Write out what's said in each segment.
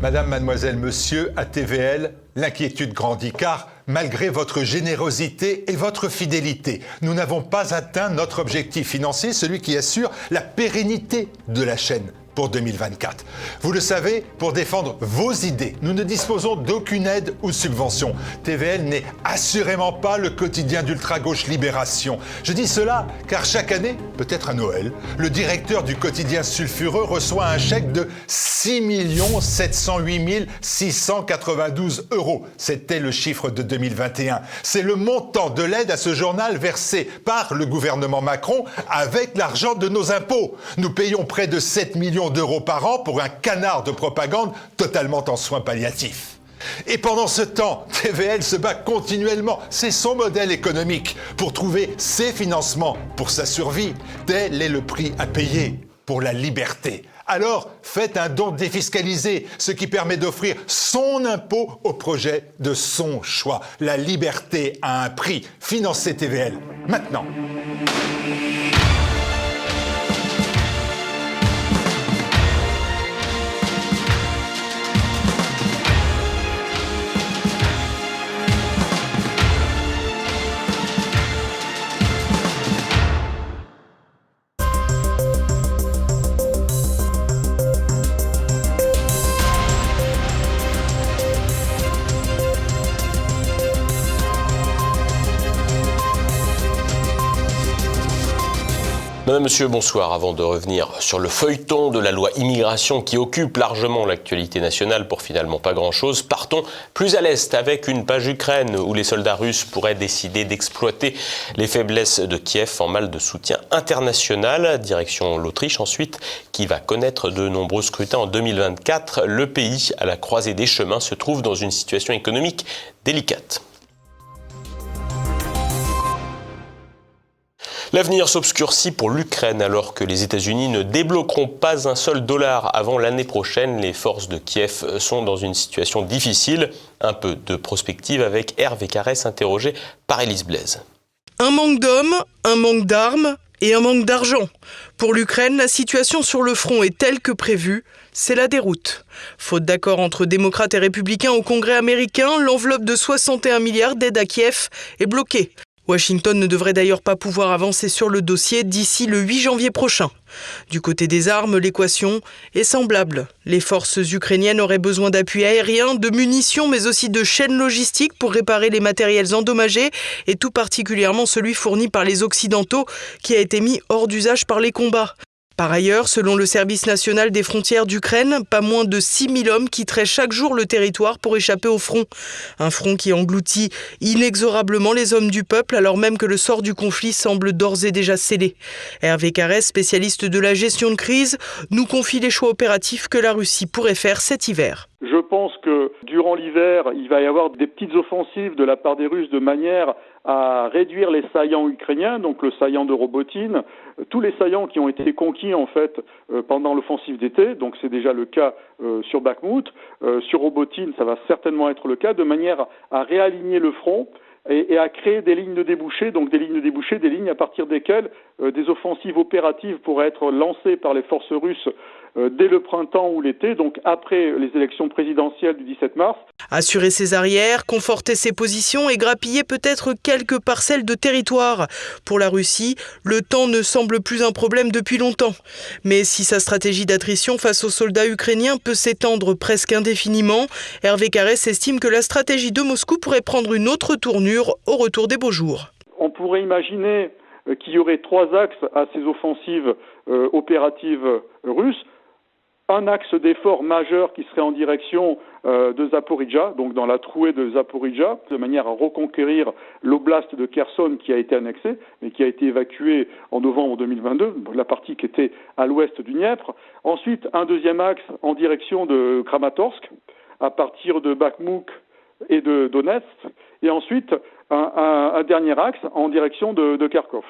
Madame, mademoiselle, monsieur, à TVL, l'inquiétude grandit car, malgré votre générosité et votre fidélité, nous n'avons pas atteint notre objectif financier, celui qui assure la pérennité de la chaîne pour 2024. Vous le savez, pour défendre vos idées, nous ne disposons d'aucune aide ou subvention. TVL n'est assurément pas le quotidien d'ultra-gauche Libération. Je dis cela car chaque année, peut-être à Noël, le directeur du quotidien sulfureux reçoit un chèque de 6 708 692 euros. C'était le chiffre de 2021. C'est le montant de l'aide à ce journal versé par le gouvernement Macron avec l'argent de nos impôts. Nous payons près de 7 millions d'euros par an pour un canard de propagande totalement en soins palliatifs. Et pendant ce temps, TVL se bat continuellement, c'est son modèle économique, pour trouver ses financements pour sa survie. Tel est le prix à payer pour la liberté. Alors, faites un don défiscalisé, ce qui permet d'offrir son impôt au projet de son choix. La liberté a un prix. Financez TVL. Maintenant. Madame, Monsieur, bonsoir. Avant de revenir sur le feuilleton de la loi immigration qui occupe largement l'actualité nationale pour finalement pas grand-chose, partons plus à l'est avec une page Ukraine où les soldats russes pourraient décider d'exploiter les faiblesses de Kiev en mal de soutien international. Direction l'Autriche ensuite qui va connaître de nombreux scrutins en 2024. Le pays à la croisée des chemins se trouve dans une situation économique délicate. L'avenir s'obscurcit pour l'Ukraine alors que les États-Unis ne débloqueront pas un seul dollar avant l'année prochaine. Les forces de Kiev sont dans une situation difficile. Un peu de prospective avec Hervé Carès interrogé par Élise Blaise. Un manque d'hommes, un manque d'armes et un manque d'argent. Pour l'Ukraine, la situation sur le front est telle que prévue, c'est la déroute. Faute d'accord entre démocrates et républicains au Congrès américain, l'enveloppe de 61 milliards d'aide à Kiev est bloquée. Washington ne devrait d'ailleurs pas pouvoir avancer sur le dossier d'ici le 8 janvier prochain. Du côté des armes, l'équation est semblable. Les forces ukrainiennes auraient besoin d'appui aérien, de munitions, mais aussi de chaînes logistiques pour réparer les matériels endommagés, et tout particulièrement celui fourni par les Occidentaux, qui a été mis hors d'usage par les combats. Par ailleurs, selon le service national des frontières d'Ukraine, pas moins de 6000 hommes quitteraient chaque jour le territoire pour échapper au front. Un front qui engloutit inexorablement les hommes du peuple alors même que le sort du conflit semble d'ores et déjà scellé. Hervé Carès, spécialiste de la gestion de crise, nous confie les choix opératifs que la Russie pourrait faire cet hiver. Durant l'hiver, il va y avoir des petites offensives de la part des Russes de manière à réduire les saillants ukrainiens, donc le saillant de Robotine, tous les saillants qui ont été conquis en fait euh, pendant l'offensive d'été, donc c'est déjà le cas euh, sur Bakhmut, euh, sur Robotine ça va certainement être le cas, de manière à réaligner le front et, à créer des lignes de débouchés, donc des lignes de débouchés, des lignes à partir desquelles des offensives opératives pourraient être lancées par les forces russes euh, dès le printemps ou l'été, donc après les élections présidentielles du 17 mars. Assurer ses arrières, conforter ses positions et grappiller peut-être quelques parcelles de territoire. Pour la Russie, le temps ne semble plus un problème depuis longtemps. Mais si sa stratégie d'attrition face aux soldats ukrainiens peut s'étendre presque indéfiniment, Hervé Carès estime que la stratégie de Moscou pourrait prendre une autre tournure au retour des beaux jours. On pourrait imaginer euh, qu'il y aurait trois axes à ces offensives euh, opératives russes un axe d'effort majeur qui serait en direction euh, de Zaporizhia, donc dans la trouée de Zaporizhia, de manière à reconquérir l'oblast de Kherson qui a été annexé, mais qui a été évacué en novembre 2022, la partie qui était à l'ouest du Dniepr. Ensuite, un deuxième axe en direction de Kramatorsk, à partir de Bakhmuk et de Donetsk, et ensuite un, dernier axe en direction de Kharkov.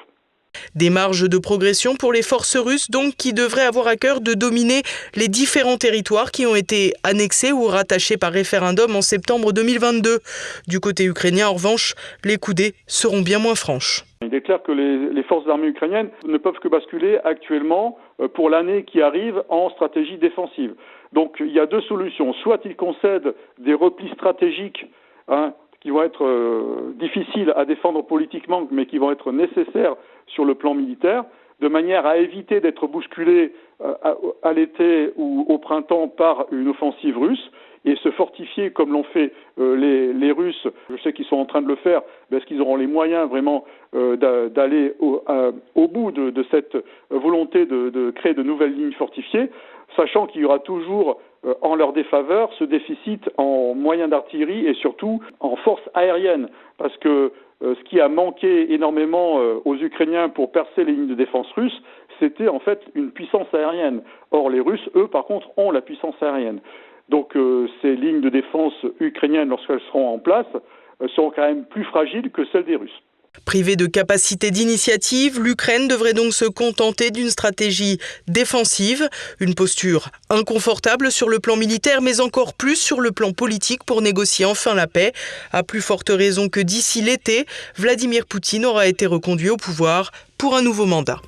Des marges de progression pour les forces russes, donc, qui devraient avoir à cœur de dominer les différents territoires qui ont été annexés ou rattachés par référendum en septembre 2022. Du côté ukrainien, en revanche, les coudées seront bien moins franches. Il est clair que les, forces armées ukrainiennes ne peuvent que basculer actuellement euh, pour l'année qui arrive en stratégie défensive. Donc il y a deux solutions. Soit ils concèdent des replis stratégiques hein, qui vont être euh, difficiles à défendre politiquement, mais qui vont être nécessaires sur le plan militaire, de manière à éviter d'être bousculés euh, à l'été ou au printemps par une offensive russe et se fortifier comme l'ont fait euh, les, les, Russes. Je sais qu'ils sont en train de le faire parce qu'ils auront les moyens vraiment euh, d'aller au, au, bout de, de cette volonté de, de, créer de nouvelles lignes fortifiées, sachant qu'il y aura toujours euh, en leur défaveur ce déficit en moyens d'artillerie et surtout en force aérienne, parce que ce qui a manqué énormément aux Ukrainiens pour percer les lignes de défense russes, c'était en fait une puissance aérienne. Or, les Russes, eux, par contre, ont la puissance aérienne. Donc euh, ces lignes de défense ukrainiennes, lorsqu'elles seront en place, euh, seront quand même plus fragiles que celles des Russes. Privée de capacité d'initiative, l'Ukraine devrait donc se contenter d'une stratégie défensive, une posture inconfortable sur le plan militaire, mais encore plus sur le plan politique pour négocier enfin la paix, à plus forte raison que d'ici l'été, Vladimir Poutine aura été reconduit au pouvoir pour un nouveau mandat.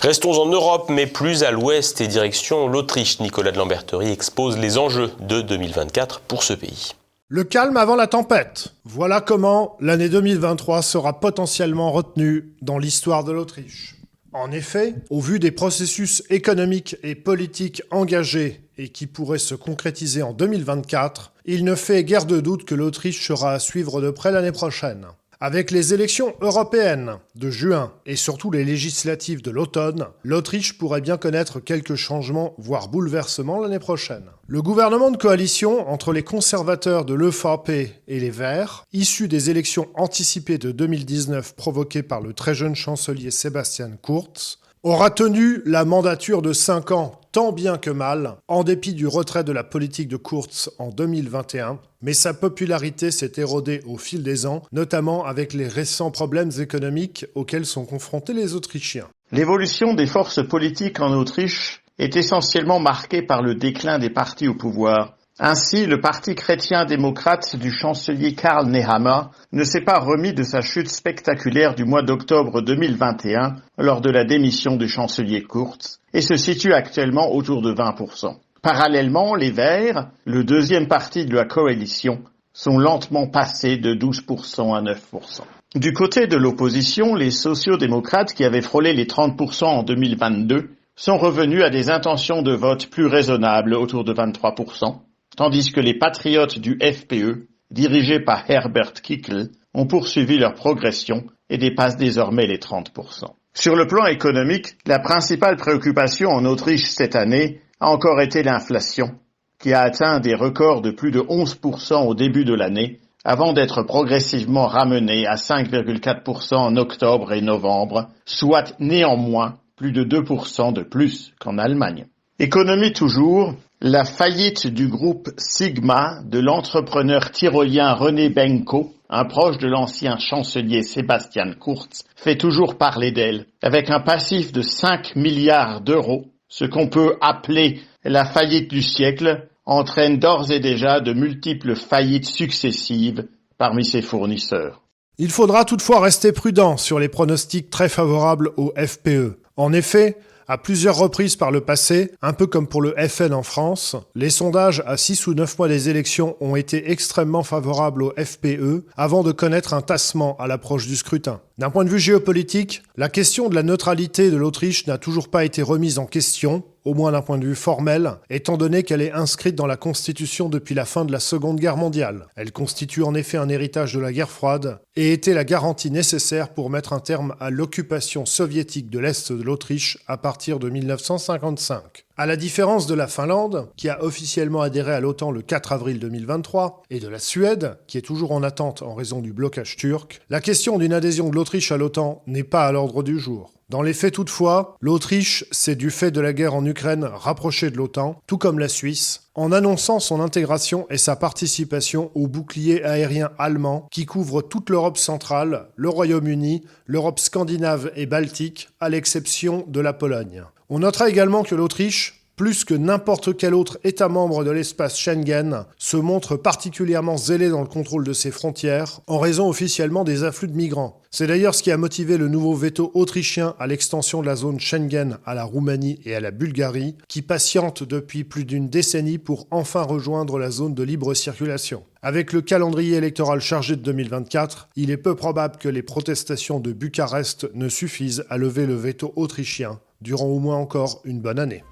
Restons en Europe, mais plus à l'ouest et direction l'Autriche. Nicolas de Lamberterie expose les enjeux de 2024 pour ce pays. Le calme avant la tempête. Voilà comment l'année 2023 sera potentiellement retenue dans l'histoire de l'Autriche. En effet, au vu des processus économiques et politiques engagés et qui pourraient se concrétiser en 2024, il ne fait guère de doute que l'Autriche sera à suivre de près l'année prochaine. Avec les élections européennes de juin et surtout les législatives de l'automne, l'Autriche pourrait bien connaître quelques changements, voire bouleversements l'année prochaine. Le gouvernement de coalition entre les conservateurs de l'EVP et les Verts, issu des élections anticipées de 2019 provoquées par le très jeune chancelier Sébastien Kurz, aura tenu la mandature de 5 ans tant bien que mal, en dépit du retrait de la politique de Kurz en 2021, mais sa popularité s'est érodée au fil des ans, notamment avec les récents problèmes économiques auxquels sont confrontés les Autrichiens. L'évolution des forces politiques en Autriche est essentiellement marquée par le déclin des partis au pouvoir, ainsi, le parti chrétien-démocrate du chancelier Karl Nehammer ne s'est pas remis de sa chute spectaculaire du mois d'octobre 2021 lors de la démission du chancelier Kurz et se situe actuellement autour de 20%. Parallèlement, les Verts, le deuxième parti de la coalition, sont lentement passés de 12% à 9%. Du côté de l'opposition, les sociaux-démocrates qui avaient frôlé les 30% en 2022 sont revenus à des intentions de vote plus raisonnables autour de 23%, tandis que les patriotes du FPE, dirigés par Herbert Kickl, ont poursuivi leur progression et dépassent désormais les 30%. Sur le plan économique, la principale préoccupation en Autriche cette année a encore été l'inflation, qui a atteint des records de plus de 11% au début de l'année, avant d'être progressivement ramenée à 5,4% en octobre et novembre, soit néanmoins plus de 2% de plus qu'en Allemagne. Économie toujours, la faillite du groupe Sigma de l'entrepreneur tyrolien René Benko, un proche de l'ancien chancelier Sébastien Kurz, fait toujours parler d'elle. Avec un passif de 5 milliards d'euros, ce qu'on peut appeler la faillite du siècle entraîne d'ores et déjà de multiples faillites successives parmi ses fournisseurs. Il faudra toutefois rester prudent sur les pronostics très favorables au FPE. En effet, à plusieurs reprises par le passé, un peu comme pour le FN en France, les sondages à 6 ou 9 mois des élections ont été extrêmement favorables au FPE avant de connaître un tassement à l'approche du scrutin. D'un point de vue géopolitique, la question de la neutralité de l'Autriche n'a toujours pas été remise en question, au moins d'un point de vue formel, étant donné qu'elle est inscrite dans la Constitution depuis la fin de la Seconde Guerre mondiale. Elle constitue en effet un héritage de la guerre froide et était la garantie nécessaire pour mettre un terme à l'occupation soviétique de l'Est de l'Autriche à partir de 1955. À la différence de la Finlande, qui a officiellement adhéré à l'OTAN le 4 avril 2023, et de la Suède, qui est toujours en attente en raison du blocage turc, la question d'une adhésion de l'Autriche à l'OTAN n'est pas à l'ordre du jour. Dans les faits toutefois, l'Autriche s'est du fait de la guerre en Ukraine rapprochée de l'OTAN, tout comme la Suisse, en annonçant son intégration et sa participation au bouclier aérien allemand qui couvre toute l'Europe centrale, le Royaume-Uni, l'Europe scandinave et baltique, à l'exception de la Pologne. On notera également que l'Autriche plus que n'importe quel autre État membre de l'espace Schengen, se montre particulièrement zélé dans le contrôle de ses frontières, en raison officiellement des afflux de migrants. C'est d'ailleurs ce qui a motivé le nouveau veto autrichien à l'extension de la zone Schengen à la Roumanie et à la Bulgarie, qui patiente depuis plus d'une décennie pour enfin rejoindre la zone de libre circulation. Avec le calendrier électoral chargé de 2024, il est peu probable que les protestations de Bucarest ne suffisent à lever le veto autrichien durant au moins encore une bonne année.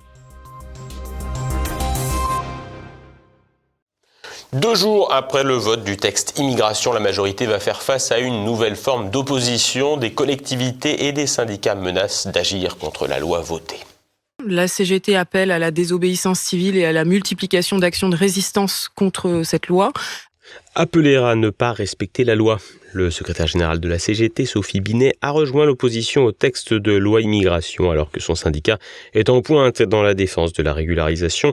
Deux jours après le vote du texte immigration, la majorité va faire face à une nouvelle forme d'opposition. Des collectivités et des syndicats menacent d'agir contre la loi votée. La CGT appelle à la désobéissance civile et à la multiplication d'actions de résistance contre cette loi. Appeler à ne pas respecter la loi. Le secrétaire général de la CGT, Sophie Binet, a rejoint l'opposition au texte de loi immigration alors que son syndicat est en pointe dans la défense de la régularisation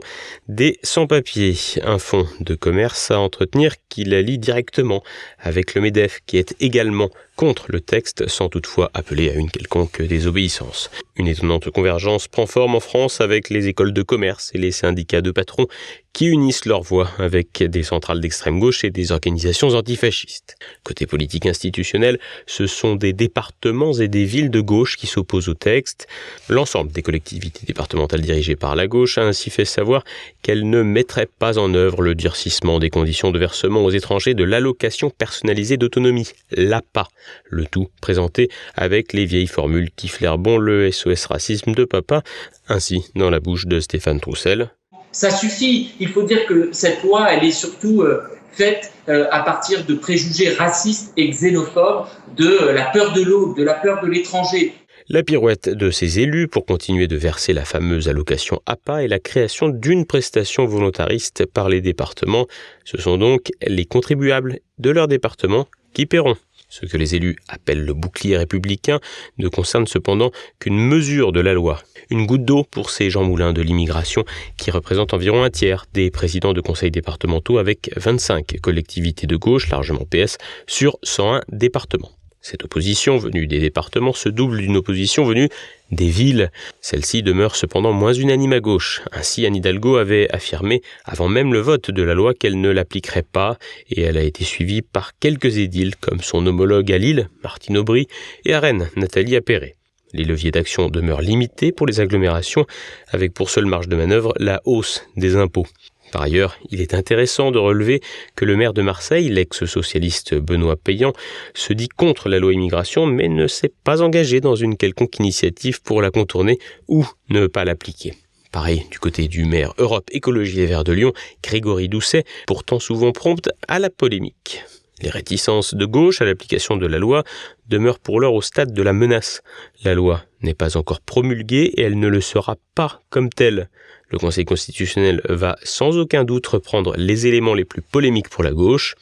des sans-papiers. Un fonds de commerce à entretenir qu'il allie directement avec le MEDEF qui est également contre le texte sans toutefois appeler à une quelconque désobéissance. Une étonnante convergence prend forme en France avec les écoles de commerce et les syndicats de patrons qui unissent leurs voix avec des centrales d'extrême gauche et des organisations antifascistes. Côté politique institutionnelle, ce sont des départements et des villes de gauche qui s'opposent au texte. L'ensemble des collectivités départementales dirigées par la gauche a ainsi fait savoir qu'elles ne mettraient pas en œuvre le durcissement des conditions de versement aux étrangers de l'allocation personnalisée d'autonomie, l'APA, le tout présenté avec les vieilles formules qui flairent bon le SOS racisme de papa, ainsi dans la bouche de Stéphane Troussel. Ça suffit. Il faut dire que cette loi, elle est surtout euh, faite euh, à partir de préjugés racistes et xénophobes, de euh, la peur de l'autre, de la peur de l'étranger. La pirouette de ces élus pour continuer de verser la fameuse allocation APA et la création d'une prestation volontariste par les départements. Ce sont donc les contribuables de leur département qui paieront. Ce que les élus appellent le bouclier républicain ne concerne cependant qu'une mesure de la loi. Une goutte d'eau pour ces Jean Moulin de l'immigration qui représentent environ un tiers des présidents de conseils départementaux avec 25 collectivités de gauche, largement PS, sur 101 départements. Cette opposition venue des départements se double d'une opposition venue des villes. Celle-ci demeure cependant moins unanime à gauche. Ainsi, Anne Hidalgo avait affirmé, avant même le vote de la loi, qu'elle ne l'appliquerait pas, et elle a été suivie par quelques édiles, comme son homologue à Lille, Martine Aubry, et à Rennes, Nathalie Appéré. Les leviers d'action demeurent limités pour les agglomérations, avec pour seule marge de manœuvre la hausse des impôts. Par ailleurs, il est intéressant de relever que le maire de Marseille, l'ex-socialiste Benoît Payan, se dit contre la loi immigration mais ne s'est pas engagé dans une quelconque initiative pour la contourner ou ne pas l'appliquer. Pareil du côté du maire Europe Écologie Les Verts de Lyon, Grégory Doucet, pourtant souvent prompte à la polémique. Les réticences de gauche à l'application de la loi demeurent pour l'heure au stade de la menace. La loi n'est pas encore promulguée et elle ne le sera pas comme telle. Le Conseil constitutionnel va sans aucun doute reprendre les éléments les plus polémiques pour la gauche.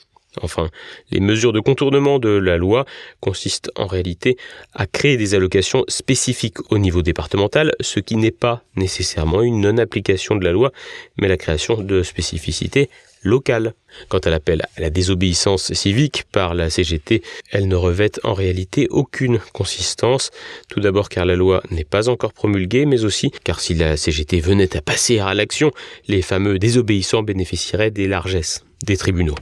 Enfin, les mesures de contournement de la loi consistent en réalité à créer des allocations spécifiques au niveau départemental, ce qui n'est pas nécessairement une non-application de la loi, mais la création de spécificités locales. Quant à l'appel à la désobéissance civique par la CGT, elle ne revêt en réalité aucune consistance. Tout d'abord car la loi n'est pas encore promulguée, mais aussi car si la CGT venait à passer à l'action, les fameux désobéissants bénéficieraient des largesses des tribunaux.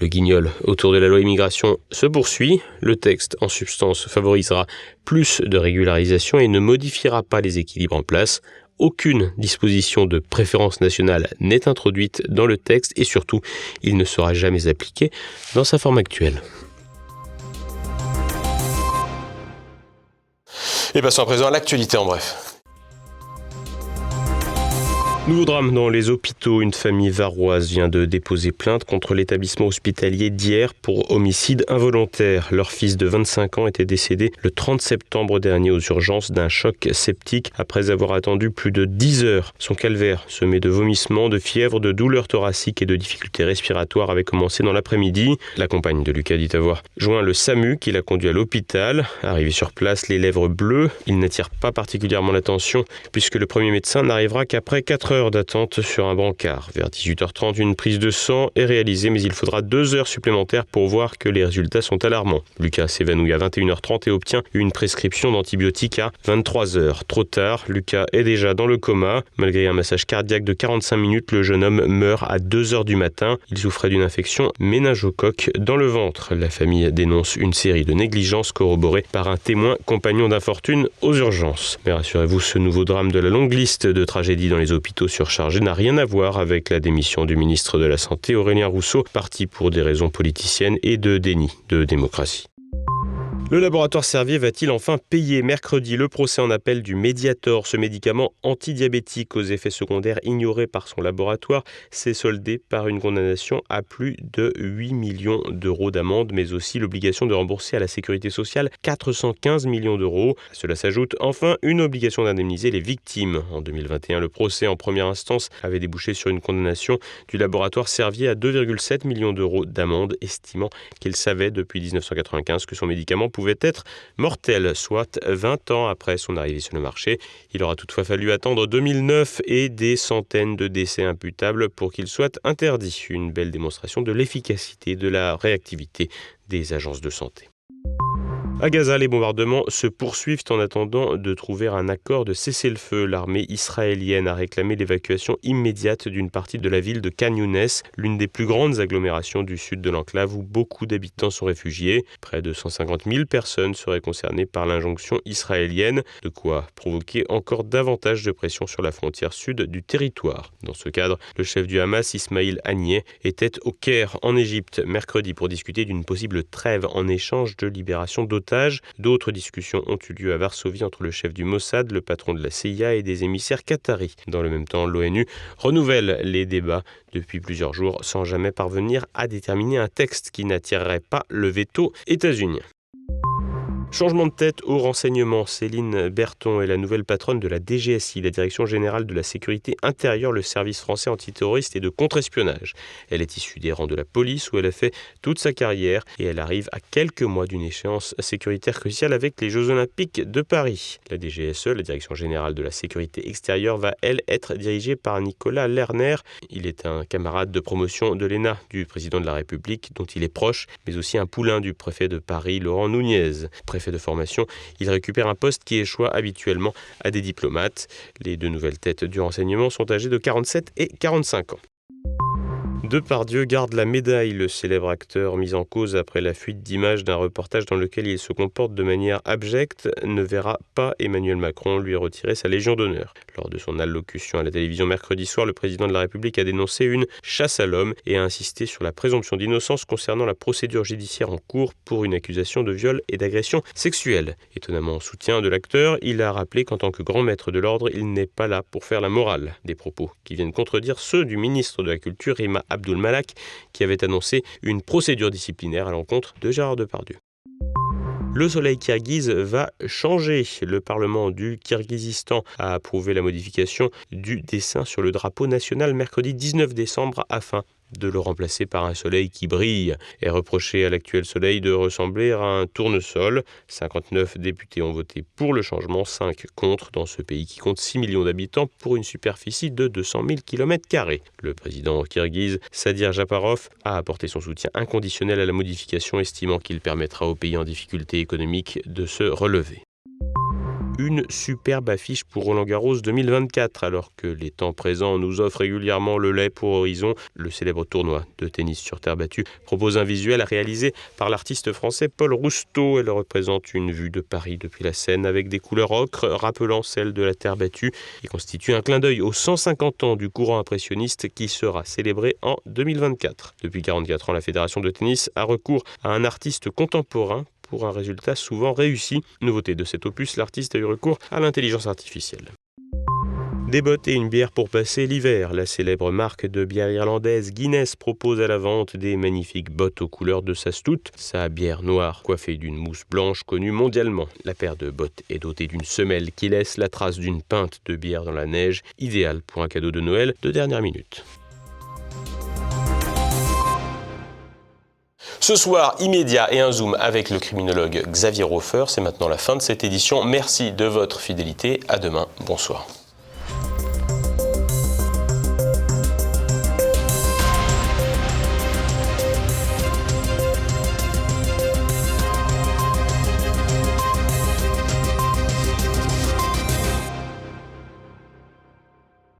Le guignol autour de la loi immigration se poursuit. Le texte, en substance, favorisera plus de régularisation et ne modifiera pas les équilibres en place aucune disposition de préférence nationale n'est introduite dans le texte et surtout, il ne sera jamais appliqué dans sa forme actuelle. Et passons à présent à l'actualité en bref. Nouveau drame dans les hôpitaux. Une famille varoise vient de déposer plainte contre l'établissement hospitalier d'hier pour homicide involontaire. Leur fils de 25 ans était décédé le 30 septembre dernier aux urgences d'un choc septique après avoir attendu plus de 10 heures. Son calvaire, semé de vomissements, de fièvre, de douleurs thoraciques et de difficultés respiratoires, avait commencé dans l'après-midi. La compagne de Lucas dit avoir joint le SAMU qui l'a conduit à l'hôpital. Arrivé sur place, les lèvres bleues, il n'attire pas particulièrement l'attention puisque le premier médecin n'arrivera qu'après 4 heures heures d'attente sur un brancard. Vers 18h30, une prise de sang est réalisée, mais il faudra deux heures supplémentaires pour voir que les résultats sont alarmants. Lucas s'évanouit à 21h30 et obtient une prescription d'antibiotiques à 23h. Trop tard, Lucas est déjà dans le coma. Malgré un massage cardiaque de 45 minutes, le jeune homme meurt à 2h du matin. Il souffrait d'une infection méningocoque dans le ventre. La famille dénonce une série de négligences corroborées par un témoin compagnon d'infortune aux urgences. Mais rassurez-vous, ce nouveau drame de la longue liste de tragédies dans les hôpitaux surchargés n'a rien à voir avec la démission du ministre de la Santé Aurélien Rousseau, parti pour des raisons politiciennes et de déni de démocratie. Le laboratoire Servier va-t-il enfin payer mercredi le procès en appel du Mediator, ce médicament antidiabétique aux effets secondaires ignorés par son laboratoire, s'est soldé par une condamnation à plus de 8 millions d'euros d'amende, mais aussi l'obligation de rembourser à la sécurité sociale 415 millions d'euros. Cela s'ajoute enfin une obligation d'indemniser les victimes. En 2021, le procès en première instance avait débouché sur une condamnation du laboratoire Servier à 2,7 millions d'euros d'amende, estimant qu'il savait depuis 1995 que son médicament pouvait être mortel, soit 20 ans après son arrivée sur le marché. Il aura toutefois fallu attendre 2009 et des centaines de décès imputables pour qu'il soit interdit. Une belle démonstration de l'efficacité, de la réactivité des agences de santé. À Gaza, les bombardements se poursuivent en attendant de trouver un accord de cessez-le-feu. L'armée israélienne a réclamé l'évacuation immédiate d'une partie de la ville de Khan Younes, l'une des plus grandes agglomérations du sud de l'enclave où beaucoup d'habitants sont réfugiés. Près de 150 000 personnes seraient concernées par l'injonction israélienne, de quoi provoquer encore davantage de pression sur la frontière sud du territoire. Dans ce cadre, le chef du Hamas, Ismail Haniyeh, était au Caire, en Égypte, mercredi pour discuter d'une possible trêve en échange de libération d'otages D'autres discussions ont eu lieu à Varsovie entre le chef du Mossad, le patron de la CIA et des émissaires qataris. Dans le même temps, l'ONU renouvelle les débats depuis plusieurs jours sans jamais parvenir à déterminer un texte qui n'attirerait pas le veto états-unien. Changement de tête au renseignement. Céline Berton est la nouvelle patronne de la DGSI, la Direction générale de la sécurité intérieure, le service français antiterroriste et de contre-espionnage. Elle est issue des rangs de la police où elle a fait toute sa carrière et elle arrive à quelques mois d'une échéance sécuritaire cruciale avec les Jeux Olympiques de Paris. La DGSE, la Direction générale de la sécurité extérieure, va elle être dirigée par Nicolas Lerner. Il est un camarade de promotion de l'ENA du président de la République dont il est proche, mais aussi un poulain du préfet de Paris, Laurent Nunez de formation, il récupère un poste qui échoit habituellement à des diplomates. Les deux nouvelles têtes du renseignement sont âgées de 47 et 45 ans. Depardieu garde la médaille. Le célèbre acteur mis en cause après la fuite d'images d'un reportage dans lequel il se comporte de manière abjecte ne verra pas Emmanuel Macron lui retirer sa Légion d'honneur. Lors de son allocution à la télévision mercredi soir, le président de la République a dénoncé une chasse à l'homme et a insisté sur la présomption d'innocence concernant la procédure judiciaire en cours pour une accusation de viol et d'agression sexuelle. Étonnamment en soutien de l'acteur, il a rappelé qu'en tant que grand maître de l'ordre, il n'est pas là pour faire la morale. Des propos qui viennent contredire ceux du ministre de la Culture, Rima Abdul Malak, qui avait annoncé une procédure disciplinaire à l'encontre de Gérard Depardieu. Le soleil kirghize va changer. Le Parlement du Kirghizistan a approuvé la modification du dessin sur le drapeau national mercredi 19 décembre afin de le remplacer par un soleil qui brille et reprocher à l'actuel soleil de ressembler à un tournesol. 59 députés ont voté pour le changement, 5 contre dans ce pays qui compte 6 millions d'habitants pour une superficie de 200 000 km. Le président kirghize Sadir Japarov a apporté son soutien inconditionnel à la modification, estimant qu'il permettra au pays en difficulté économique de se relever une superbe affiche pour Roland Garros 2024, alors que les temps présents nous offrent régulièrement le lait pour Horizon. Le célèbre tournoi de tennis sur terre battue propose un visuel réalisé par l'artiste français Paul Rousteau. Elle représente une vue de Paris depuis la Seine avec des couleurs ocre rappelant celles de la terre battue et constitue un clin d'œil aux 150 ans du courant impressionniste qui sera célébré en 2024. Depuis 44 ans, la Fédération de tennis a recours à un artiste contemporain pour un résultat souvent réussi. Nouveauté de cet opus, l'artiste a eu recours à l'intelligence artificielle. Des bottes et une bière pour passer l'hiver. La célèbre marque de bière irlandaise Guinness propose à la vente des magnifiques bottes aux couleurs de sa stout. Sa bière noire coiffée d'une mousse blanche connue mondialement. La paire de bottes est dotée d'une semelle qui laisse la trace d'une pinte de bière dans la neige, idéale pour un cadeau de Noël de dernière minute. Ce soir, immédiat et un zoom avec le criminologue Xavier Hofer. C'est maintenant la fin de cette édition. Merci de votre fidélité. À demain. Bonsoir.